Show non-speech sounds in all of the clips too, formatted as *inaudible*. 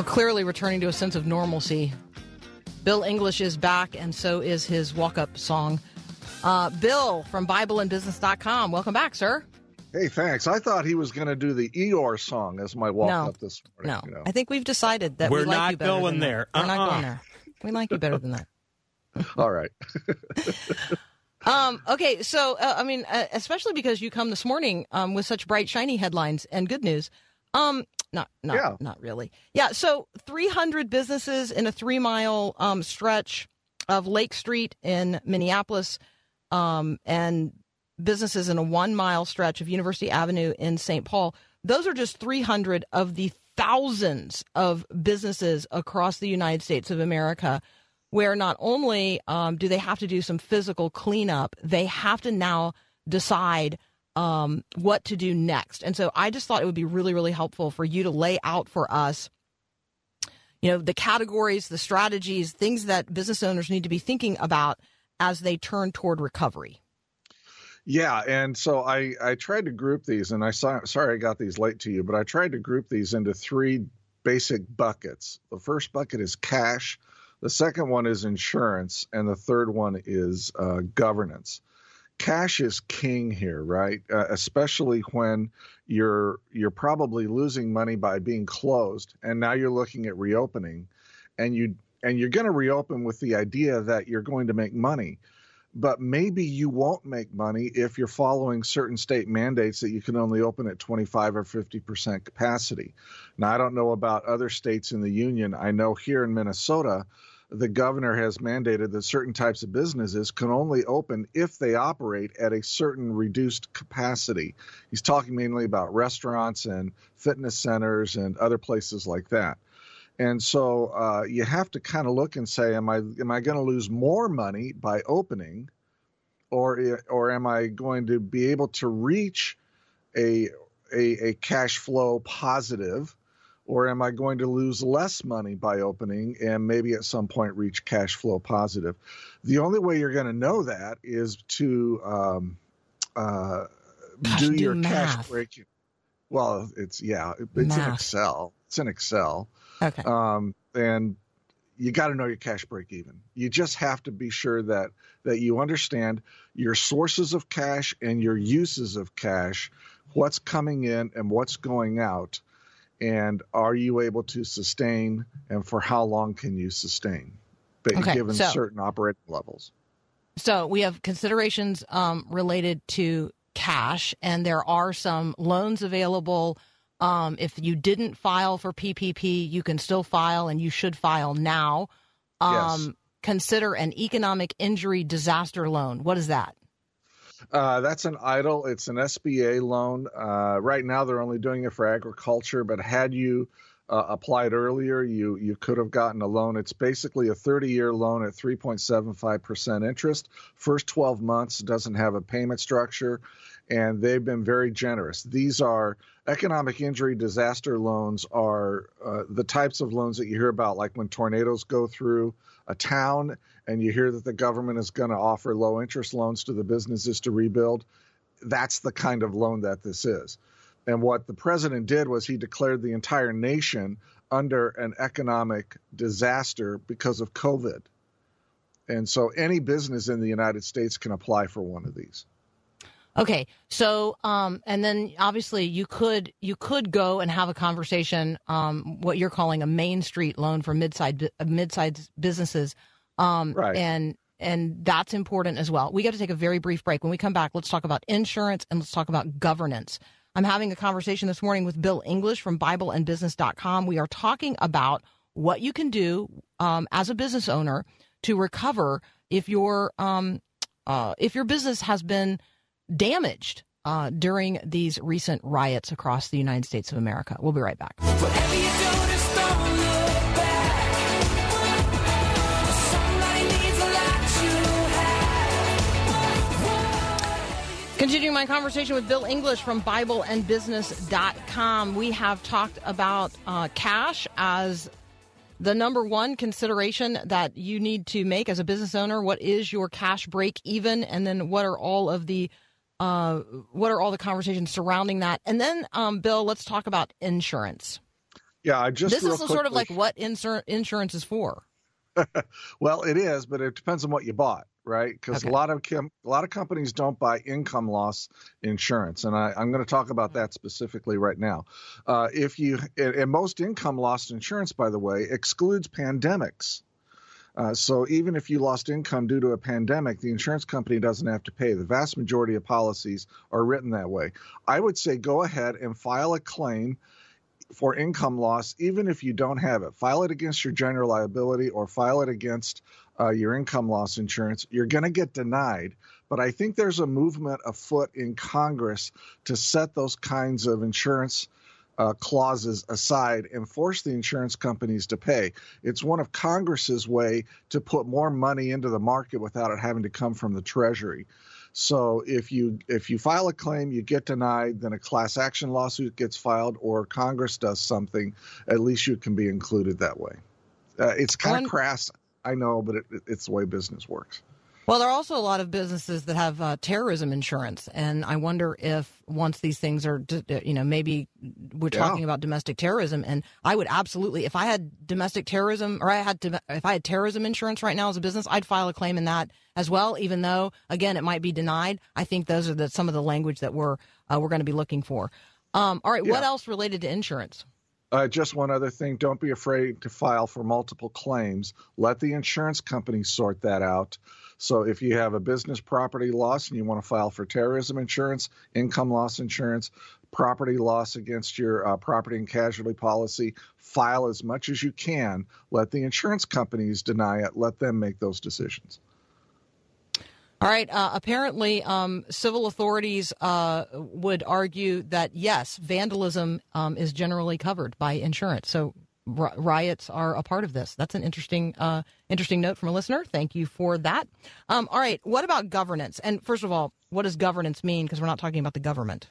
We're clearly returning to a sense of normalcy. Bill English is back, and so is his walk up song. Uh, Bill from BibleandBusiness.com. Welcome back, sir. Hey, thanks. I thought he was going to do the Eeyore song as my walk no, up this morning. No, you know. I think we've decided that We're we like not you better going than there. That. We're not Uh-uh. going there. We like you better than that. *laughs* All right. *laughs* Um, okay, so uh, I mean, uh, especially because you come this morning um, with such bright, shiny headlines and good news. Um, not, not, Yeah. not really. Yeah. So, 300 businesses in a three-mile um, stretch of Lake Street in Minneapolis, um, and businesses in a one-mile stretch of University Avenue in St. Paul. Those are just 300 of the thousands of businesses across the United States of America where not only um, do they have to do some physical cleanup, they have to now decide um, what to do next. And so I just thought it would be really, really helpful for you to lay out for us, you know, the categories, the strategies, things that business owners need to be thinking about as they turn toward recovery. Yeah, and so I I tried to group these, and I saw, sorry I got these late to you, but I tried to group these into three basic buckets. The first bucket is cash, the second one is insurance, and the third one is uh, governance. Cash is king here, right? Uh, especially when you're you're probably losing money by being closed, and now you're looking at reopening, and you and you're going to reopen with the idea that you're going to make money but maybe you won't make money if you're following certain state mandates that you can only open at 25 or 50% capacity. Now, I don't know about other states in the union. I know here in Minnesota, the governor has mandated that certain types of businesses can only open if they operate at a certain reduced capacity. He's talking mainly about restaurants and fitness centers and other places like that. And so uh, you have to kind of look and say, am I am I going to lose more money by opening, or or am I going to be able to reach a a, a cash flow positive, or am I going to lose less money by opening and maybe at some point reach cash flow positive? The only way you're going to know that is to um, uh, Gosh, do do your math. cash break. Well, it's yeah, it's in Excel. It's in Excel Okay. um, and you got to know your cash break even. You just have to be sure that that you understand your sources of cash and your uses of cash, what's coming in and what's going out, and are you able to sustain and for how long can you sustain, Okay, given so- certain operating levels. So we have considerations um, related to cash, and there are some loans available. Um, if you didn't file for PPP, you can still file, and you should file now. Um, Yes. Consider an economic injury disaster loan. What is that? Uh, that's an EIDL. It's an SBA loan. Uh, right now, they're only doing it for agriculture, but had you uh, applied earlier, you you could have gotten a loan. It's basically a 30-year loan at 3.75% interest. First 12 months doesn't have a payment structure, and they've been very generous. These are economic injury disaster loans are uh, the types of loans that you hear about, like when tornadoes go through a town and you hear that the government is going to offer low interest loans to the businesses to rebuild. That's the kind of loan that this is. And what the president did was he declared the entire nation under an economic disaster because of COVID. And so any business in the United States can apply for one of these. Okay, so um, and then obviously you could you could go and have a conversation, um, what you're calling a Main Street loan for mid-sized mid-sized businesses, um, Right. and and that's important as well. We got to take a very brief break. When we come back, let's talk about insurance and let's talk about governance. I'm having a conversation this morning with Bill English from BibleandBusiness.com. We are talking about what you can do um, as a business owner to recover if your um, uh, if your business has been damaged uh, during these recent riots across the United States of America. We'll be right back. Whatever you do, just don't look back. Somebody needs a lot you have. Continuing my conversation with Bill English from BibleandBusiness.com, we have talked about uh, cash as the number one consideration that you need to make as a business owner. What is your cash break even, and then what are all of the uh, what are all the conversations surrounding that? And then, um, Bill, let's talk about insurance. Yeah, I just this is sort of like what insur- insurance is for. *laughs* Well, it is, but it depends on what you bought, right? Because Okay. a lot of com- a lot of companies don't buy income loss insurance, and I, I'm going to talk about that specifically right now. Uh, if you and most income loss insurance, by the way, excludes pandemics. Uh, so even if you lost income due to a pandemic, the insurance company doesn't have to pay. The vast majority of policies are written that way. I would say go ahead and file a claim for income loss, even if you don't have it. File it against your general liability or file it against uh, your income loss insurance. You're going to get denied. But I think there's a movement afoot in Congress to set those kinds of insurance uh, clauses aside and force the insurance companies to pay. It's one of Congress's way to put more money into the market without it having to come from the Treasury. So if you if you file a claim, you get denied, then a class action lawsuit gets filed, or Congress does something. At least you can be included that way. Uh, it's kind of crass, I know, but it, it's the way business works. Well, there are also a lot of businesses that have uh, terrorism insurance, and I wonder if once these things are, you know, maybe we're Yeah. talking about domestic terrorism, and I would absolutely, if I had domestic terrorism or I had, dom- if I had terrorism insurance right now as a business, I'd file a claim in that as well. Even though, again, it might be denied. I think those are the some of the language that we're uh, we're going to be looking for. Um, all right, what else related to insurance? Uh, just one other thing don't be afraid to file for multiple claims. Let the insurance company sort that out. So, if you have a business property loss and you want to file for terrorism insurance, income loss insurance, property loss against your uh, property and casualty policy, file as much as you can. Let the insurance companies deny it, let them make those decisions. All right. Uh, apparently, um, civil authorities uh, would argue that yes, vandalism um, is generally covered by insurance. So ri- riots are a part of this. That's an interesting, uh, interesting note from a listener. Thank you for that. Um, all right. What about governance? And first of all, what does governance mean? Because we're not talking about the government.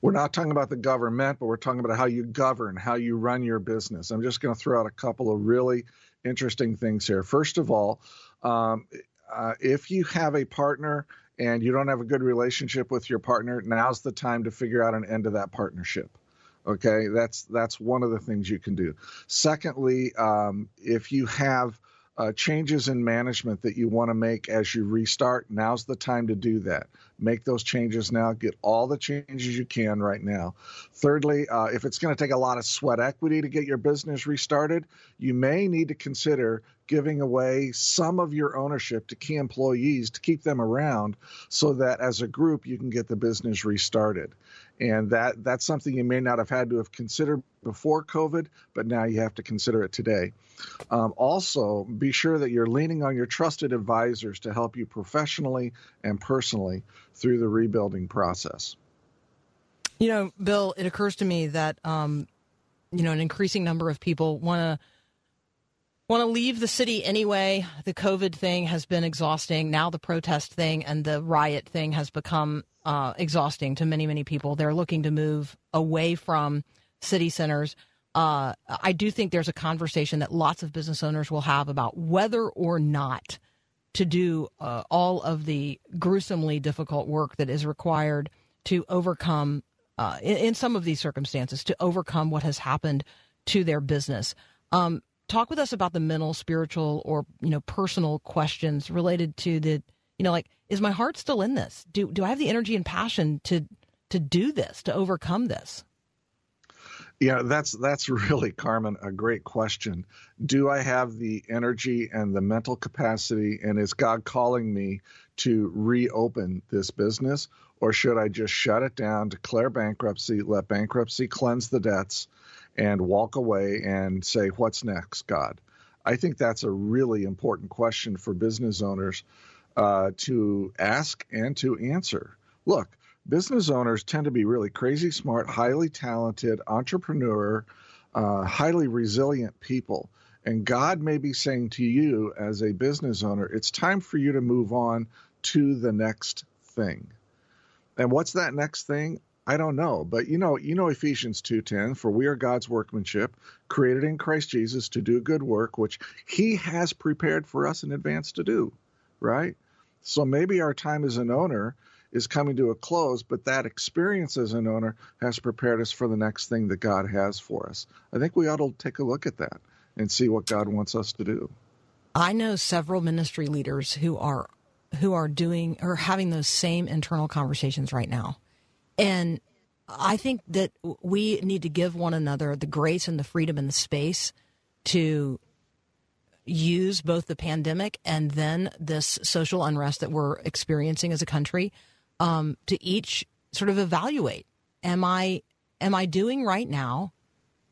We're not talking about the government, but we're talking about how you govern, how you run your business. I'm just going to throw out a couple of really interesting things here. First of all, um, uh, if you have a partner and you don't have a good relationship with your partner, now's the time to figure out an end to that partnership. Okay, that's that's one of the things you can do. Secondly, um, if you have uh, changes in management that you want to make as you restart, now's the time to do that. Make those changes now. Get all the changes you can right now. Thirdly, uh, if it's going to take a lot of sweat equity to get your business restarted, you may need to consider giving away some of your ownership to key employees to keep them around so that as a group you can get the business restarted. And that that's something you may not have had to have considered before COVID, but now you have to consider it today. Um, also, be sure that you're leaning on your trusted advisors to help you professionally and personally through the rebuilding process. You know, Bill, it occurs to me that um, you know an increasing number of people want to want to leave the city anyway. The COVID thing has been exhausting. Now the protest thing and the riot thing has become uh, exhausting to many many people. They're looking to move away from city centers. Uh, I do think there's a conversation that lots of business owners will have about whether or not to do uh, all of the gruesomely difficult work that is required to overcome, uh, in, in some of these circumstances, to overcome what has happened to their business. Um, talk with us about the mental, spiritual, or you know, personal questions related to the, you know, like, is my heart still in this? Do do I have the energy and passion to to do this, to overcome this? Yeah, that's that's *laughs* really Carmen a great question. Do I have the energy and the mental capacity and is God calling me to reopen this business or should I just shut it down, declare bankruptcy, let bankruptcy cleanse the debts and walk away and say what's next, God? I think that's a really important question for business owners uh, to ask and to answer. Look, business owners tend to be really crazy smart, highly talented, entrepreneur, uh, highly resilient people. And God may be saying to you as a business owner, it's time for you to move on to the next thing. And what's that next thing? I don't know, but you know, you know Ephesians 2:10, for we are God's workmanship, created in Christ Jesus to do good work which he has prepared for us in advance to do, right? So maybe our time as an owner is coming to a close, but that experience as an owner has prepared us for the next thing that God has for us. I think we ought to take a look at that and see what God wants us to do. I know several ministry leaders who are who are doing or having those same internal conversations right now. And I think that we need to give one another the grace and the freedom and the space to use both the pandemic and then this social unrest that we're experiencing as a country um, to each sort of evaluate am i am i doing right now?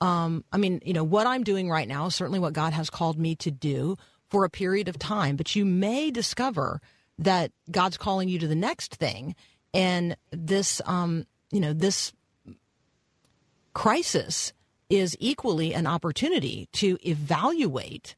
Um, i mean you know what i'm doing right now is certainly what god has called me to do for a period of time but you may discover that god's calling you to the next thing and this um, you know this crisis is equally an opportunity to evaluate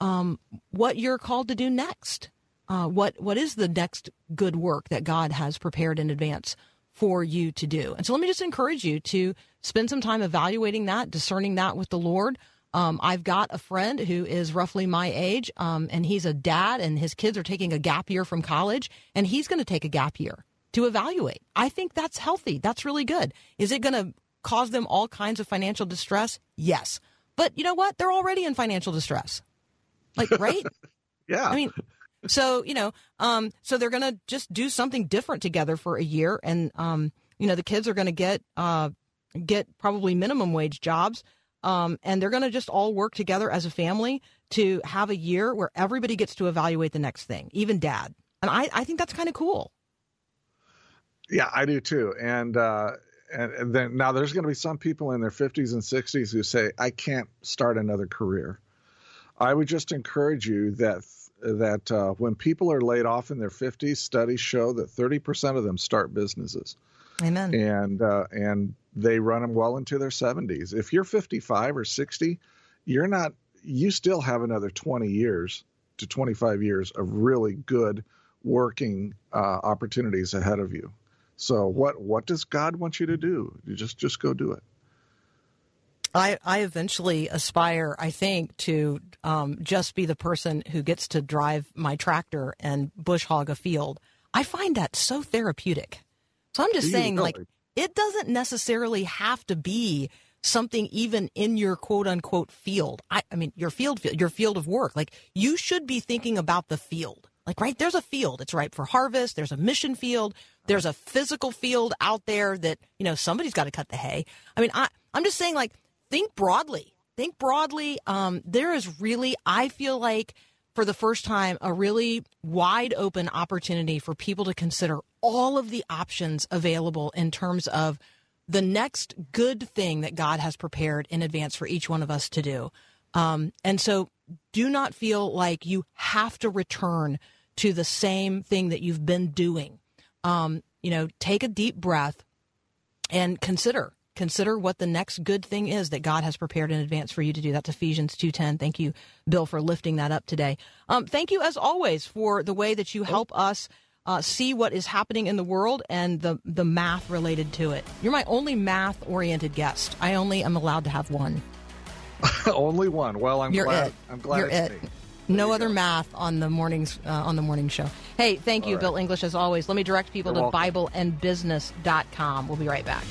um, what you're called to do next. Uh, what what is the next good work that God has prepared in advance for you to do? And so, let me just encourage you to spend some time evaluating that, discerning that with the Lord. Um, I've got a friend who is roughly my age, um, and he's a dad, and his kids are taking a gap year from college, and he's going to take a gap year to evaluate. I think that's healthy. That's really good. Is it going to cause them all kinds of financial distress? Yes. But you know what? They're already in financial distress. Like, right? *laughs* yeah. I mean, so, you know, um, so they're going to just do something different together for a year. And, um, you know, the kids are going to get, uh, get probably minimum wage jobs. Um, and they're going to just all work together as a family to have a year where everybody gets to evaluate the next thing, even dad. And I, I think that's kind of cool. Yeah, I do too. And, uh, and, and then now there's going to be some people in their 50s and 60s who say, I can't start another career. I would just encourage you that that uh, when people are laid off in their 50s, studies show that 30% of them start businesses. Amen. And uh, and they run them well into their 70s. If you're 55 or 60, you're not. You still have another 20 years to 25 years of really good working uh, opportunities ahead of you. So what what does God want you to do? You just just go do it. I, I eventually aspire, I think, to um, just be the person who gets to drive my tractor and bush hog a field. I find that so therapeutic. So I'm just Do you saying, like, it doesn't necessarily have to be something even in your quote unquote field. I, I mean, your field, your field of work. Like, you should be thinking about the field. Like, right, there's a field. It's ripe for harvest. There's a mission field. There's a physical field out there that, you know, somebody's got to cut the hay. I mean, I, I'm just saying, like, think broadly. Think broadly. Um, there is really, I feel like, for the first time, a really wide open opportunity for people to consider all of the options available in terms of the next good thing that God has prepared in advance for each one of us to do. Um, and so do not feel like you have to return to the same thing that you've been doing. Um, you know, take a deep breath and consider consider what the next good thing is that God has prepared in advance for you to do. That's Ephesians 2:10. Thank you, Bill, for lifting that up today. Um, thank you, as always, for the way that you help us uh, see what is happening in the world and the the math related to it. You're my only math oriented guest. I only am allowed to have one. *laughs* Only one. Well, I'm You're glad. it. I'm glad You're it's it. me. No other go. math on the mornings uh, on the morning show. Hey, thank you, right. Bill English, as always. Let me direct people You're to welcome. BibleandBusiness.com. We'll be right back.